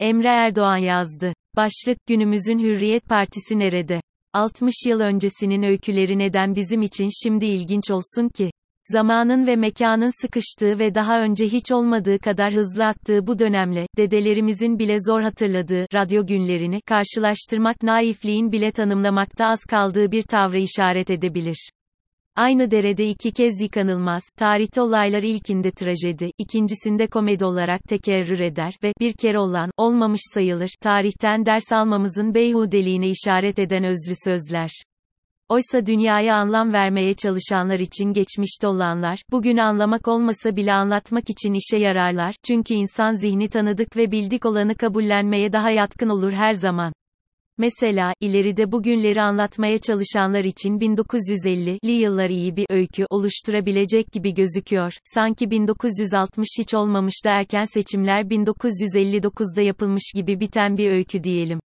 Emre Erdoğan yazdı. Başlık günümüzün Hürriyet Partisi nerede? 60 yıl öncesinin öyküleri neden bizim için şimdi ilginç olsun ki? Zamanın ve mekanın sıkıştığı ve daha önce hiç olmadığı kadar hızlı aktığı bu dönemle, dedelerimizin bile zor hatırladığı, radyo günlerini, karşılaştırmak naifliğin bile tanımlamakta az kaldığı bir tavrı işaret edebilir. Aynı derede iki kez yıkanılmaz, tarihte olaylar ilkinde trajedi, ikincisinde komedi olarak tekerrür eder ve, bir kere olan, olmamış sayılır, tarihten ders almamızın beyhudeliğine işaret eden özlü sözler. Oysa dünyaya anlam vermeye çalışanlar için geçmişte olanlar, bugün anlamak olmasa bile anlatmak için işe yararlar, çünkü insan zihni tanıdık ve bildik olanı kabullenmeye daha yatkın olur her zaman. Mesela, ileride bugünleri anlatmaya çalışanlar için 1950'li yıllar iyi bir öykü oluşturabilecek gibi gözüküyor. Sanki 1960 hiç olmamış da erken seçimler 1959'da yapılmış gibi biten bir öykü diyelim.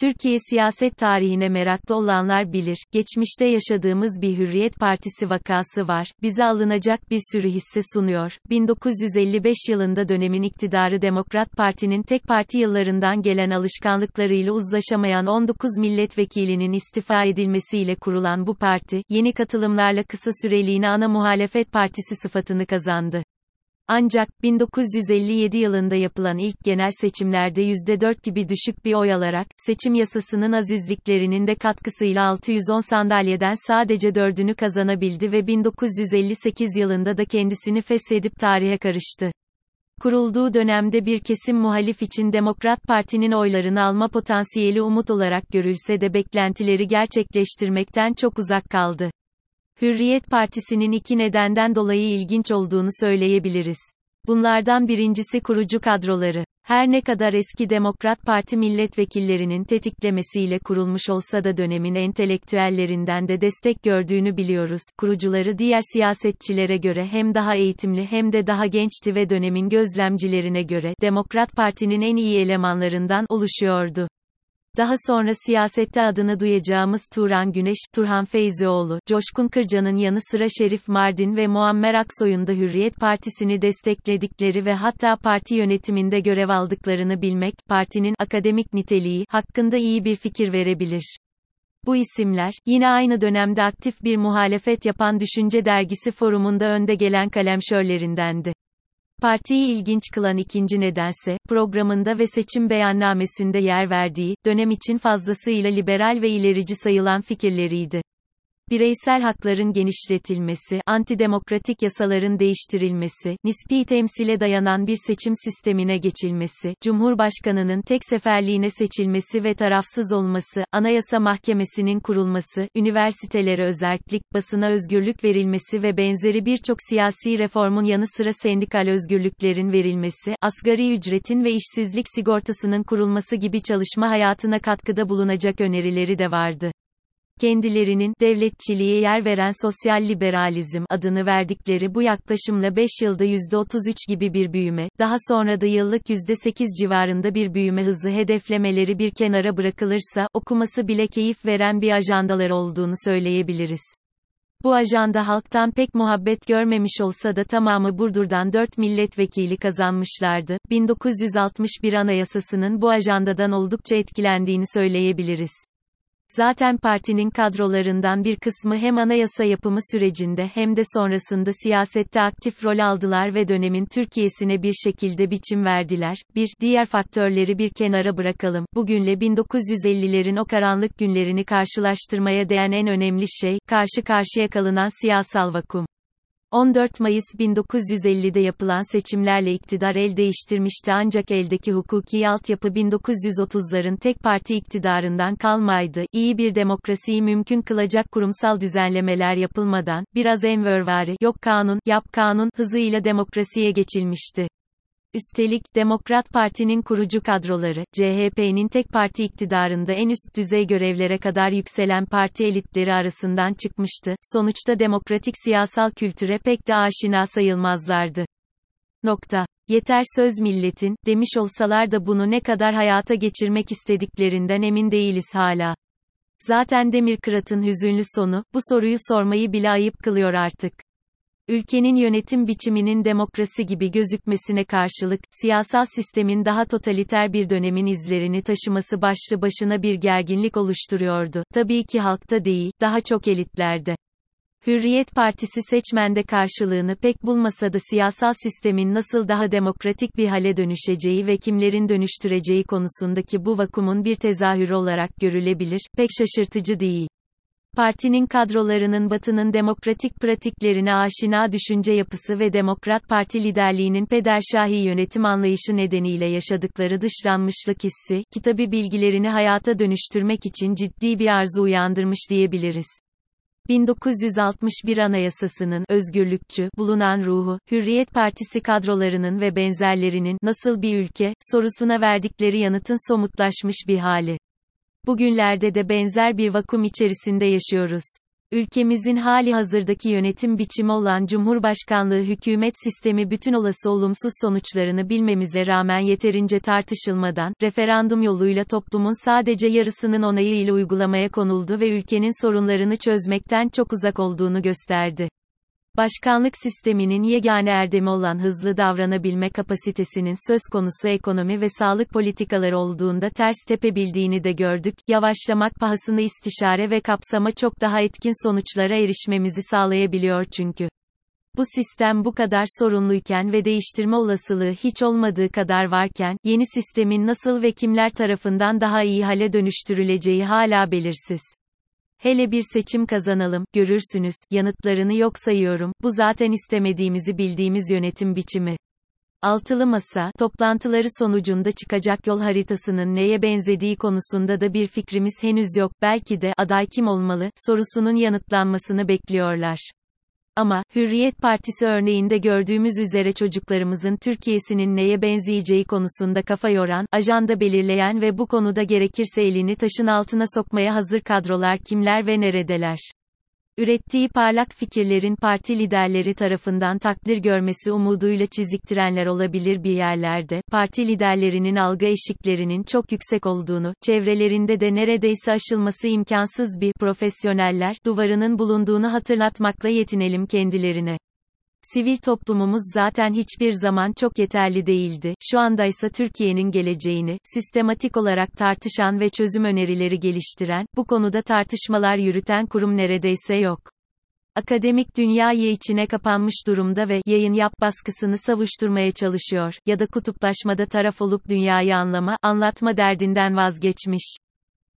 Türkiye siyaset tarihine meraklı olanlar bilir, geçmişte yaşadığımız bir Hürriyet Partisi vakası var, bize alınacak bir sürü hisse sunuyor. 1955 yılında dönemin iktidarı Demokrat Parti'nin tek parti yıllarından gelen alışkanlıklarıyla uzlaşamayan 19 milletvekilinin istifa edilmesiyle kurulan bu parti, yeni katılımlarla kısa süreliğine ana muhalefet partisi sıfatını kazandı. Ancak, 1957 yılında yapılan ilk genel seçimlerde %4 gibi düşük bir oy alarak, seçim yasasının azizliklerinin de katkısıyla 610 sandalyeden sadece 4'ünü kazanabildi ve 1958 yılında da kendisini feshedip tarihe karıştı. Kurulduğu dönemde bir kesim muhalif için Demokrat Parti'nin oylarını alma potansiyeli umut olarak görülse de beklentileri gerçekleştirmekten çok uzak kaldı. Hürriyet Partisi'nin iki nedenden dolayı ilginç olduğunu söyleyebiliriz. Bunlardan birincisi kurucu kadroları. Her ne kadar eski Demokrat Parti milletvekillerinin tetiklemesiyle kurulmuş olsa da dönemin entelektüellerinden de destek gördüğünü biliyoruz. Kurucuları diğer siyasetçilere göre hem daha eğitimli hem de daha gençti ve dönemin gözlemcilerine göre Demokrat Parti'nin en iyi elemanlarından oluşuyordu. Daha sonra siyasette adını duyacağımız Turan Güneş, Turhan Feyzioğlu, Coşkun Kırca'nın yanı sıra Şerif Mardin ve Muammer Aksoy'un da Hürriyet Partisi'ni destekledikleri ve hatta parti yönetiminde görev aldıklarını bilmek, partinin akademik niteliği hakkında iyi bir fikir verebilir. Bu isimler, yine aynı dönemde aktif bir muhalefet yapan Düşünce Dergisi forumunda önde gelen kalemşörlerindendi. Partiyi ilginç kılan ikinci nedense, programında ve seçim beyannamesinde yer verdiği, dönem için fazlasıyla liberal ve ilerici sayılan fikirleriydi bireysel hakların genişletilmesi, antidemokratik yasaların değiştirilmesi, nispi temsile dayanan bir seçim sistemine geçilmesi, Cumhurbaşkanının tek seferliğine seçilmesi ve tarafsız olması, Anayasa Mahkemesi'nin kurulması, üniversitelere özellik, basına özgürlük verilmesi ve benzeri birçok siyasi reformun yanı sıra sendikal özgürlüklerin verilmesi, asgari ücretin ve işsizlik sigortasının kurulması gibi çalışma hayatına katkıda bulunacak önerileri de vardı kendilerinin devletçiliğe yer veren sosyal liberalizm adını verdikleri bu yaklaşımla 5 yılda %33 gibi bir büyüme, daha sonra da yıllık %8 civarında bir büyüme hızı hedeflemeleri bir kenara bırakılırsa, okuması bile keyif veren bir ajandalar olduğunu söyleyebiliriz. Bu ajanda halktan pek muhabbet görmemiş olsa da tamamı Burdur'dan 4 milletvekili kazanmışlardı. 1961 Anayasası'nın bu ajandadan oldukça etkilendiğini söyleyebiliriz. Zaten partinin kadrolarından bir kısmı hem anayasa yapımı sürecinde hem de sonrasında siyasette aktif rol aldılar ve dönemin Türkiye'sine bir şekilde biçim verdiler. Bir, diğer faktörleri bir kenara bırakalım. Bugünle 1950'lerin o karanlık günlerini karşılaştırmaya değen en önemli şey, karşı karşıya kalınan siyasal vakum. 14 Mayıs 1950'de yapılan seçimlerle iktidar el değiştirmişti ancak eldeki hukuki altyapı 1930'ların tek parti iktidarından kalmaydı. İyi bir demokrasiyi mümkün kılacak kurumsal düzenlemeler yapılmadan, biraz envörvari, yok kanun, yap kanun, hızıyla demokrasiye geçilmişti. Üstelik, Demokrat Parti'nin kurucu kadroları, CHP'nin tek parti iktidarında en üst düzey görevlere kadar yükselen parti elitleri arasından çıkmıştı. Sonuçta demokratik siyasal kültüre pek de aşina sayılmazlardı. Nokta. Yeter söz milletin, demiş olsalar da bunu ne kadar hayata geçirmek istediklerinden emin değiliz hala. Zaten Demirkırat'ın hüzünlü sonu, bu soruyu sormayı bile ayıp kılıyor artık. Ülkenin yönetim biçiminin demokrasi gibi gözükmesine karşılık, siyasal sistemin daha totaliter bir dönemin izlerini taşıması başlı başına bir gerginlik oluşturuyordu. Tabii ki halkta değil, daha çok elitlerde. Hürriyet Partisi seçmende karşılığını pek bulmasa da siyasal sistemin nasıl daha demokratik bir hale dönüşeceği ve kimlerin dönüştüreceği konusundaki bu vakumun bir tezahürü olarak görülebilir, pek şaşırtıcı değil. Partinin kadrolarının Batı'nın demokratik pratiklerine aşina düşünce yapısı ve Demokrat Parti liderliğinin pederşahi yönetim anlayışı nedeniyle yaşadıkları dışlanmışlık hissi, kitabı bilgilerini hayata dönüştürmek için ciddi bir arzu uyandırmış diyebiliriz. 1961 Anayasasının özgürlükçü bulunan ruhu, Hürriyet Partisi kadrolarının ve benzerlerinin nasıl bir ülke sorusuna verdikleri yanıtın somutlaşmış bir hali. Bugünlerde de benzer bir vakum içerisinde yaşıyoruz. Ülkemizin hali hazırdaki yönetim biçimi olan Cumhurbaşkanlığı hükümet sistemi bütün olası olumsuz sonuçlarını bilmemize rağmen yeterince tartışılmadan, referandum yoluyla toplumun sadece yarısının onayıyla uygulamaya konuldu ve ülkenin sorunlarını çözmekten çok uzak olduğunu gösterdi. Başkanlık sisteminin yegane erdemi olan hızlı davranabilme kapasitesinin söz konusu ekonomi ve sağlık politikaları olduğunda ters tepebildiğini de gördük. Yavaşlamak pahasını istişare ve kapsama çok daha etkin sonuçlara erişmemizi sağlayabiliyor çünkü. Bu sistem bu kadar sorunluyken ve değiştirme olasılığı hiç olmadığı kadar varken, yeni sistemin nasıl ve kimler tarafından daha iyi hale dönüştürüleceği hala belirsiz. Hele bir seçim kazanalım, görürsünüz, yanıtlarını yok sayıyorum, bu zaten istemediğimizi bildiğimiz yönetim biçimi. Altılı Masa, toplantıları sonucunda çıkacak yol haritasının neye benzediği konusunda da bir fikrimiz henüz yok, belki de, aday kim olmalı, sorusunun yanıtlanmasını bekliyorlar. Ama, Hürriyet Partisi örneğinde gördüğümüz üzere çocuklarımızın Türkiye'sinin neye benzeyeceği konusunda kafa yoran, ajanda belirleyen ve bu konuda gerekirse elini taşın altına sokmaya hazır kadrolar kimler ve neredeler? Ürettiği parlak fikirlerin parti liderleri tarafından takdir görmesi umuduyla çiziktirenler olabilir bir yerlerde, parti liderlerinin algı eşiklerinin çok yüksek olduğunu, çevrelerinde de neredeyse aşılması imkansız bir profesyoneller duvarının bulunduğunu hatırlatmakla yetinelim kendilerine. Sivil toplumumuz zaten hiçbir zaman çok yeterli değildi. Şu andaysa Türkiye'nin geleceğini sistematik olarak tartışan ve çözüm önerileri geliştiren, bu konuda tartışmalar yürüten kurum neredeyse yok. Akademik dünyayı içine kapanmış durumda ve yayın yap baskısını savuşturmaya çalışıyor ya da kutuplaşmada taraf olup dünyayı anlama, anlatma derdinden vazgeçmiş.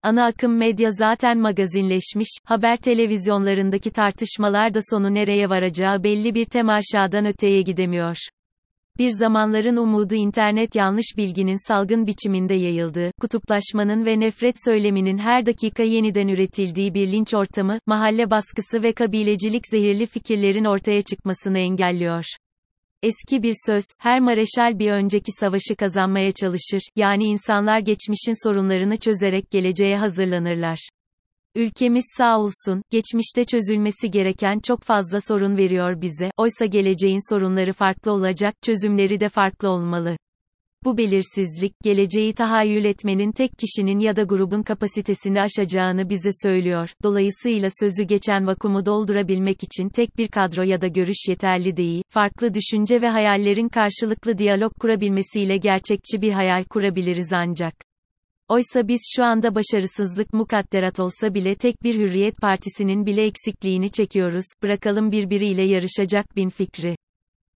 Ana akım medya zaten magazinleşmiş, haber televizyonlarındaki tartışmalar da sonu nereye varacağı belli bir temaşadan öteye gidemiyor. Bir zamanların umudu internet yanlış bilginin salgın biçiminde yayıldığı, kutuplaşmanın ve nefret söyleminin her dakika yeniden üretildiği bir linç ortamı, mahalle baskısı ve kabilecilik zehirli fikirlerin ortaya çıkmasını engelliyor. Eski bir söz, her mareşal bir önceki savaşı kazanmaya çalışır, yani insanlar geçmişin sorunlarını çözerek geleceğe hazırlanırlar. Ülkemiz sağ olsun, geçmişte çözülmesi gereken çok fazla sorun veriyor bize, oysa geleceğin sorunları farklı olacak, çözümleri de farklı olmalı. Bu belirsizlik, geleceği tahayyül etmenin tek kişinin ya da grubun kapasitesini aşacağını bize söylüyor. Dolayısıyla sözü geçen vakumu doldurabilmek için tek bir kadro ya da görüş yeterli değil, farklı düşünce ve hayallerin karşılıklı diyalog kurabilmesiyle gerçekçi bir hayal kurabiliriz ancak. Oysa biz şu anda başarısızlık mukadderat olsa bile tek bir hürriyet partisinin bile eksikliğini çekiyoruz, bırakalım birbiriyle yarışacak bin fikri.